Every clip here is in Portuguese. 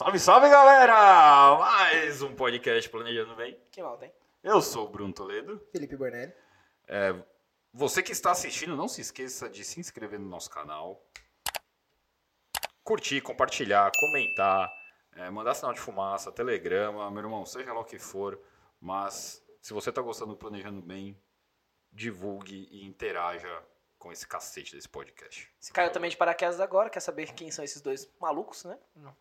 Salve, salve, galera! Mais um podcast Planejando Bem. Que mal tem? Eu sou o Bruno Toledo. Felipe Bornelli. É, você que está assistindo, não se esqueça de se inscrever no nosso canal, curtir, compartilhar, comentar, é, mandar sinal de fumaça, telegrama, meu irmão, seja lá o que for, mas se você está gostando do Planejando Bem, divulgue e interaja com esse cacete desse podcast. Se caiu também de paraquedas agora, quer saber quem são esses dois malucos, né? Não.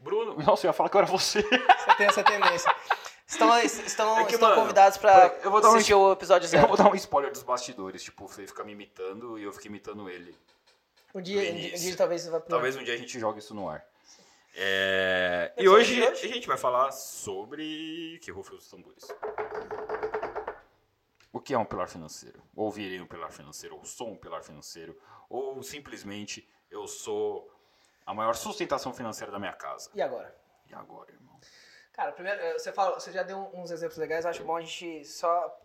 Bruno, nossa, eu ia falar que eu era você. Você tem essa tendência. Estão, estão, É que, estão mano, convidados pra eu vou dar um assistir o episódio Eu zero. vou dar um spoiler dos bastidores, tipo, o Fê fica me imitando e eu fico imitando ele. Um dia, um dia, um talvez você vá pro... Talvez um dia a gente jogue isso no ar. É, E hoje hoje? a gente vai falar sobre. Que rufem os tambores. O que é um pilar financeiro? Ou virei um pilar financeiro, ou sou um pilar financeiro, ou simplesmente eu sou a maior sustentação financeira da minha casa. E agora? E agora, irmão? Cara, primeiro, eh, você, fala, você já deu uns exemplos legais, acho bom a gente só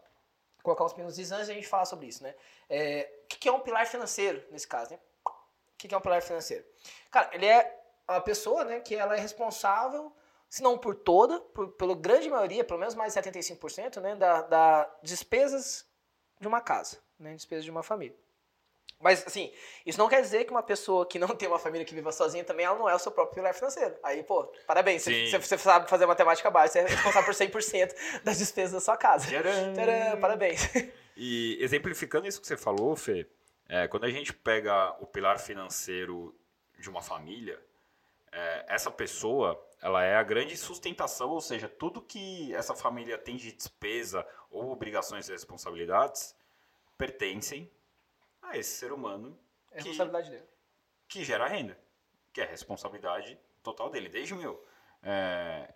colocar uns pinos antes de a gente falar sobre isso, né? É, o que é um pilar financeiro, nesse caso, né? O que que é um pilar financeiro? Cara, ele é a pessoa, né, que ela é responsável, se não por toda, por, pela grande maioria, pelo menos mais de 75%, né, da, da despesas de uma casa, né, despesas de uma família. Mas, assim, isso não quer dizer que uma pessoa que não tem uma família que viva sozinha também, ela não é o seu próprio pilar financeiro. Aí, pô, parabéns, você, sabe fazer matemática básica, você é responsável por 100% das despesas da sua casa. Tcharam! Tcharam, parabéns. E exemplificando isso que você falou, Fê, é, quando a gente pega o pilar financeiro de uma família, é, essa pessoa ela é a grande sustentação, ou seja, tudo que essa família tem de despesa ou obrigações e responsabilidades pertencem a esse ser humano É a responsabilidade dele. que gera renda, que é a responsabilidade total dele, desde o meu. é,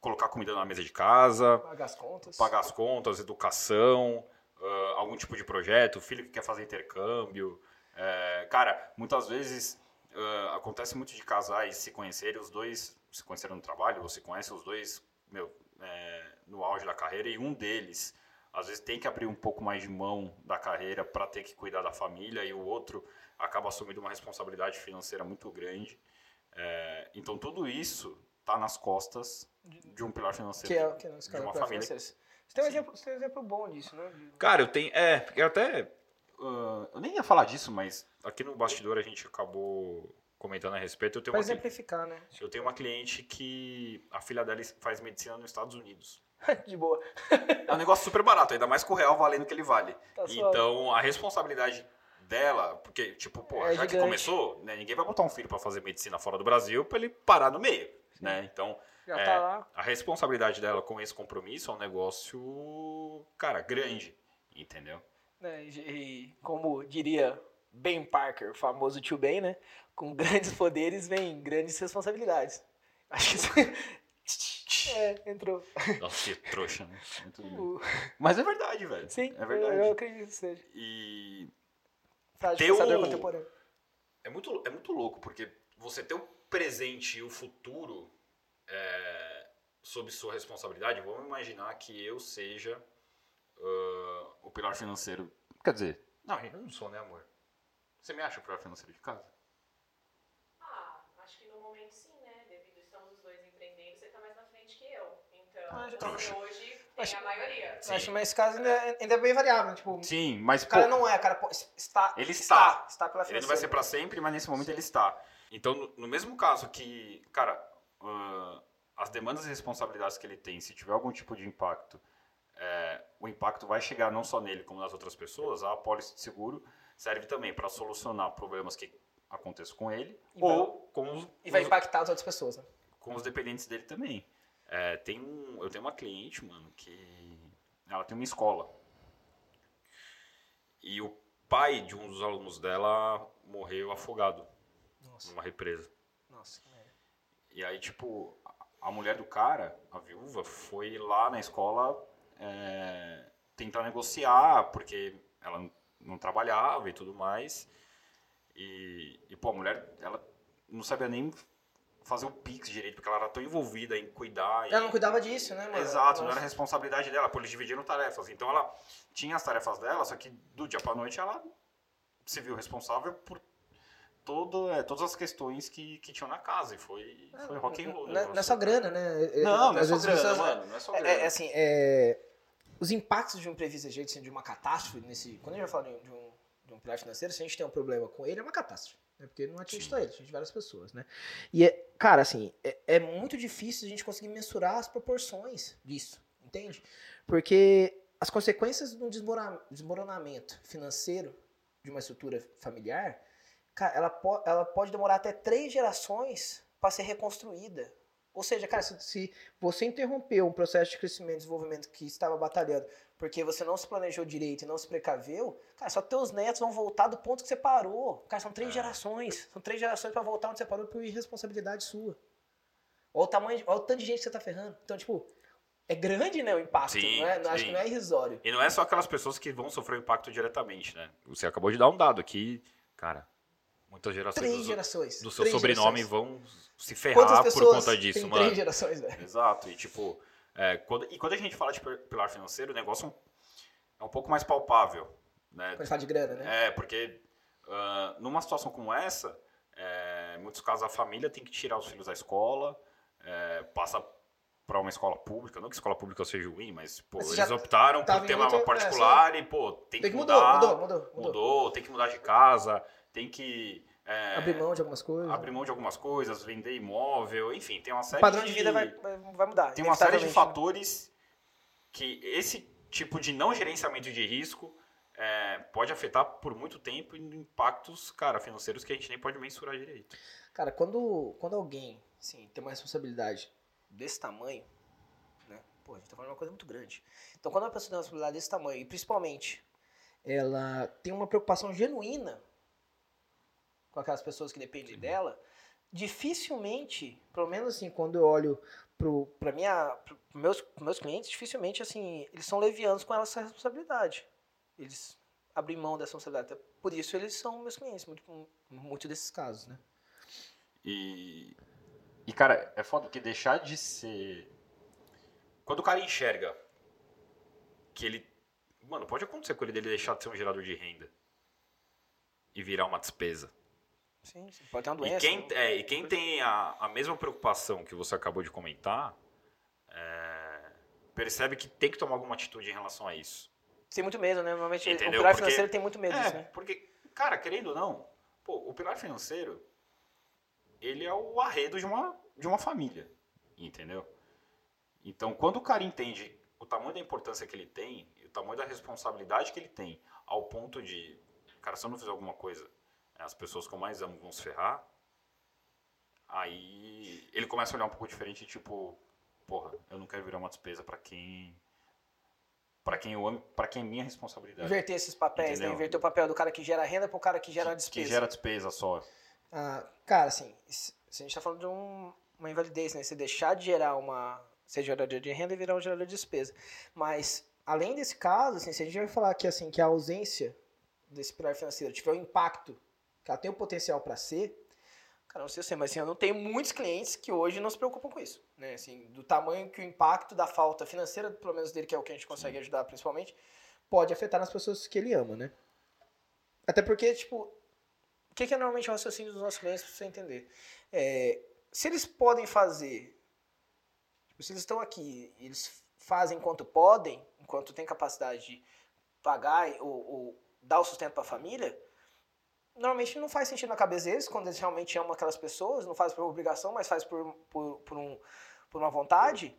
colocar comida na mesa de casa, Pagar as contas. pagar as contas, educação, ah, algum tipo de projeto, filho que quer fazer intercâmbio. É, cara, muitas vezes ah, acontece muito de casais se conhecerem, os dois se conheceram no trabalho, ou se conhecem os dois meu, é, no auge da carreira, e um deles às vezes tem que abrir um pouco mais de mão da carreira para ter que cuidar da família, e o outro acaba assumindo uma responsabilidade financeira muito grande. É, então tudo isso está nas costas de um pilar financeiro Que é, que é de uma família financeiro. Você tem, um exemplo, você tem um exemplo bom disso, né? Cara, eu tenho. É, porque eu até. ah, eu nem ia falar disso, mas aqui no bastidor a gente acabou comentando a respeito. Eu tenho, Pra uma, cli- exemplificar, né? eu tenho uma cliente que a filha dela faz medicina nos Estados Unidos. De boa. É um negócio super barato, ainda mais com o real valendo o que ele vale. Tá então, a responsabilidade dela, porque, tipo, pô, É já que gigante. começou, né, ninguém vai botar um filho pra fazer medicina fora do Brasil pra ele parar no meio, né? Então, É. tá a responsabilidade dela com esse compromisso é um negócio, cara, grande, entendeu? né? E, como diria Ben Parker, o famoso tio Ben, né? Com grandes poderes vem grandes responsabilidades. Acho que isso... é, entrou. Nossa, que trouxa, né? O- Mas é verdade, velho. Sim, É verdade. Eu, eu acredito que seja. E Teu- pensador contemporâneo. é muito, é muito louco, porque você ter o presente e o futuro é, sob sua responsabilidade, vamos imaginar que eu seja ah, o pilar financeiro. Quer dizer, não, eu não sou, né, amor? Você me acha o pilar financeiro de casa? Ah, acho que no momento sim, né? Devido estamos os dois empreendendo, você tá mais na frente que eu. Então, Ah, já- Trouxa. hoje tem Acho- a maioria. Sim. Acho que nesse caso ainda, ainda é bem variável. Tipo, Sim, mas o cara pô, não é, cara. pô, está, Ele está. está. Está pela Ele não vai ser pra sempre, mas nesse momento ele está. Então, no, no mesmo caso que, cara, ah, as demandas e responsabilidades que ele tem, se tiver algum tipo de impacto, é, o impacto vai chegar não só nele como nas outras pessoas, a apólice de seguro serve também para solucionar problemas que aconteçam com ele E vai- ou com os, E vai impactar as outras pessoas, né? com os dependentes dele também. É, tem um, eu tenho uma cliente, mano, que ela tem uma escola. E o pai de um dos alunos dela morreu afogado Nossa, numa represa. nossa, que merda. E aí, tipo, a- mulher do cara, a viúva, foi lá na escola é, tentar negociar, porque ela não- não trabalhava e tudo mais. E, e, pô, a mulher, ela não sabia nem fazer o Pix direito, porque ela era tão envolvida em cuidar. Ela e- não cuidava disso, né, mano? Exato, não Nossa. era responsabilidade dela, pô, eles dividiram tarefas. Então ela tinha as tarefas dela, só que do dia pra noite ela se viu responsável por todo, é, todas as questões que, que tinham na casa. E foi, foi rock and roll. Não, é- né? não é só grana, né? É- Não, não é só grana, pessoas- mano. Não é só É, grana. é, assim, é, os impactos de um imprevisto jeito, assim, de uma catástrofe, nesse, quando a gente vai falar de um, de um, de um pilar financeiro, se a gente tem um problema com ele, é uma catástrofe. Né? Porque não atinge Sim. só ele, atinge várias pessoas, né? E, é, cara, assim, é, é muito difícil a gente conseguir mensurar as proporções disso, entende? Porque as consequências de um desmoronamento financeiro de uma estrutura familiar, cara, ela, po- ela pode demorar até três gerações para ser reconstruída. Ou seja, cara, se, se você interrompeu um processo de crescimento e desenvolvimento que estava batalhando porque você não se planejou direito e não se precaveu, cara, só teus netos vão voltar do ponto que você parou. Cara, são três É. gerações. São três gerações para voltar onde você parou por irresponsabilidade sua. Olha o tamanho, olha o tanto de gente que você tá ferrando. Então, tipo, é grande, né, o impacto. Sim, não é, acho que não é irrisório. E não é só aquelas pessoas que vão sofrer o impacto diretamente, né? Você acabou de dar um dado aqui, cara. Muitas gerações Três do, gerações. do seu três sobrenome gerações. vão se ferrar por conta disso, mano. três gerações, velho? Exato. E tipo, é, quando, e quando a gente fala de pilar financeiro, o negócio é um pouco mais palpável, né? Quando fala de grana, né? É, porque ah, numa situação como essa, é, em muitos casos a família tem que tirar os filhos da escola, é, passa para uma escola pública, não que escola pública seja ruim, mas pô, Mas eles optaram por ter uma particular e pô, tem, Tem que que mudar, mudou, mudou, mudou, mudou. mudou, tem que mudar de casa, tem que é, Abrir mão de algumas coisas. abrir mão de algumas coisas, vender imóvel, enfim, tem uma série O padrão de vida vai, vai mudar. tem uma série de né? fatores que esse tipo de não gerenciamento de risco é, pode afetar por muito tempo em impactos, cara, financeiros que a gente nem pode mensurar direito. Cara, quando, quando alguém assim, tem uma responsabilidade desse tamanho, né? Pô, a gente tá falando de uma coisa muito grande. Então, quando uma pessoa tem uma responsabilidade desse tamanho, e principalmente ela tem uma preocupação genuína com aquelas pessoas que dependem dela, dificilmente, pelo menos assim, quando eu olho pro, pra minha, pro meus, meus clientes, dificilmente, assim, eles são levianos com essa responsabilidade. Eles abrem mão dessa responsabilidade. Por isso eles são meus clientes, muito, muito desses casos, né? E, e, cara, é foda que deixar de ser. Quando o cara enxerga que ele. Mano, pode acontecer com ele dele deixar de ser um gerador de renda e virar uma despesa. Sim, sim. pode ter uma E doença. quem, né? é, e quem tem a, a mesma preocupação que você acabou de comentar, é, percebe que tem que tomar alguma atitude em relação a isso. Tem muito medo, né? Normalmente Entendeu? o pilar Porque- financeiro tem muito medo É, disso, né? porque, cara, querendo ou não, pô, o pilar financeiro, ele é o arredo de uma, de uma família, entendeu? Então, quando o cara entende o tamanho da importância que ele tem, e o tamanho da responsabilidade que ele tem, ao ponto de, cara, se eu não fizer alguma coisa, as pessoas que eu mais amo vão se ferrar, aí ele começa a olhar um pouco diferente, tipo, porra, eu não quero virar uma despesa pra quem... Pra quem eu amo, pra quem é minha responsabilidade. Inverter esses papéis, né? Inverter o papel do cara que gera renda pro cara que gera que, despesa. que gera despesa só. Ah, cara, assim, se a gente tá falando de um- uma invalidez, né? Você deixar de gerar uma. ser gerador de renda e virar um gerador de despesa. Mas, além desse caso, assim, se a gente vai falar que, assim, que a ausência desse pilar financeiro tiver o impacto que ela tem o potencial para ser, cara, não sei se mas assim, eu não tenho muitos clientes que hoje não se preocupam com isso, né? Assim, do tamanho que o impacto da falta financeira, pelo menos dele, que é o que a gente consegue ajudar principalmente, pode afetar nas pessoas que ele ama, né? Até porque, tipo, o que é normalmente o raciocínio dos nossos clientes, pra você entender? É, se eles podem fazer, tipo, se eles estão aqui, eles fazem enquanto podem, enquanto tem capacidade de pagar ou, ou dar o sustento para a família, normalmente não faz sentido na cabeça deles, quando eles realmente amam aquelas pessoas, não faz por obrigação, mas faz por, por, por, um, por uma vontade,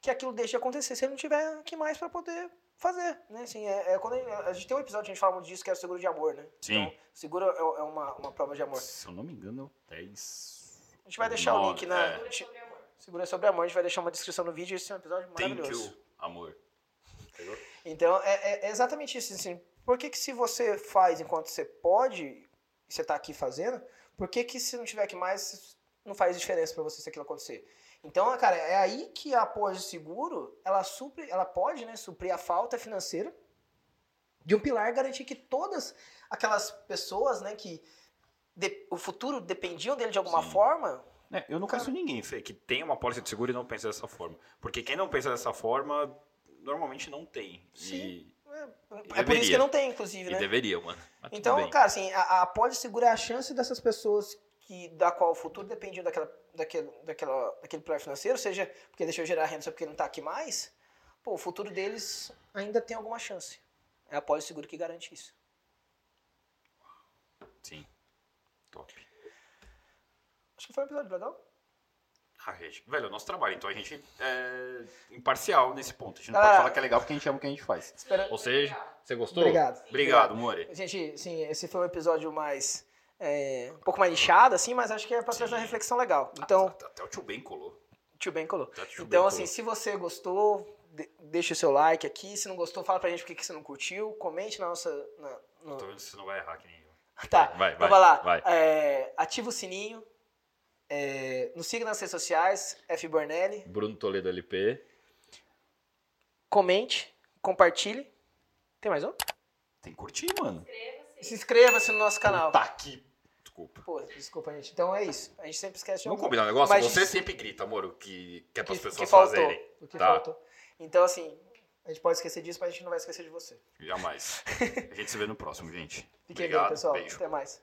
que aquilo deixe de acontecer se ele não tiver aqui mais para poder fazer, né? Assim, é, é quando a, a gente tem um episódio que a gente fala muito disso, que é o seguro de amor, né? Sim. Então, seguro é, é uma, uma prova de amor. Se eu não me engano, é o 10. A gente vai deixar o link na... é. a gente- Segura sobre amor, a gente vai deixar uma descrição no vídeo, esse é um episódio Thank maravilhoso. you, amor. Entendeu? Então, é, é- é exatamente isso. Assim, por que, que se você faz enquanto você pode, você está aqui fazendo, por que, que se não tiver aqui mais, não faz diferença para você se aquilo acontecer? Então, cara, é aí que a pós de seguro, ela supre, ela pode, né, suprir a falta financeira de um pilar garantir que todas aquelas pessoas, né, que de- o futuro dependiam dele de alguma Sim. forma, É, eu não conheço ninguém, Fê, que tem uma pólice de seguro e não pensa dessa forma. Porque quem não pensa dessa forma, normalmente não tem. Sim. E, É por isso que não tem, inclusive, E né? deveria, mano. Mas Então, cara, assim, a, a pós-seguro é a chance dessas pessoas que, da qual o futuro depende daquela, daquele, daquela, daquele pilar financeiro, seja porque deixou gerar renda só porque não tá aqui mais, pô, o futuro deles ainda tem alguma chance. É a pós-seguro que garante isso. Sim. Top. Acho que foi um episódio legal. Ah, gente, velho, é o nosso trabalho. Então a gente é imparcial nesse ponto. A gente não Ah. pode falar que é legal porque a gente ama o que a gente faz. Espera... Ou seja, você gostou? Obrigado. Obrigado, More. Gente, sim, esse foi um episódio mais. é, um pouco mais nichado, assim, mas acho que é pra trazer uma reflexão legal. Então, Até, até o tio Ben colou. tio Ben colou. Tio Então, Ben assim, colou. se você gostou, de- deixa o seu like aqui. Se não gostou, fala pra gente por que você não curtiu. Comente na nossa. na- no- Tô vendo se você não vai errar que nem eu. Tá, vai, então vai, vai lá. vai. É, ativa o sininho. É, nos siga nas redes sociais, F. Bornelli. Bruno Toledo LP. Comente, compartilhe. Tem mais um? Tem que curtir, mano. Inscreva-se. Se inscreva-se no nosso canal. Tá aqui. Desculpa. Pô, desculpa, gente. Então é isso. A gente sempre esquece de Vamos algum. combinar um negócio? Mas- Você sempre grita, amor, o que, que é para as pessoas que faltou, fazerem. O que Tá. faltou. Então, assim, a gente pode esquecer disso, mas a gente não vai esquecer de você. Jamais. A gente se vê no próximo, gente. Fiquem bem, pessoal. Beijo. Até mais.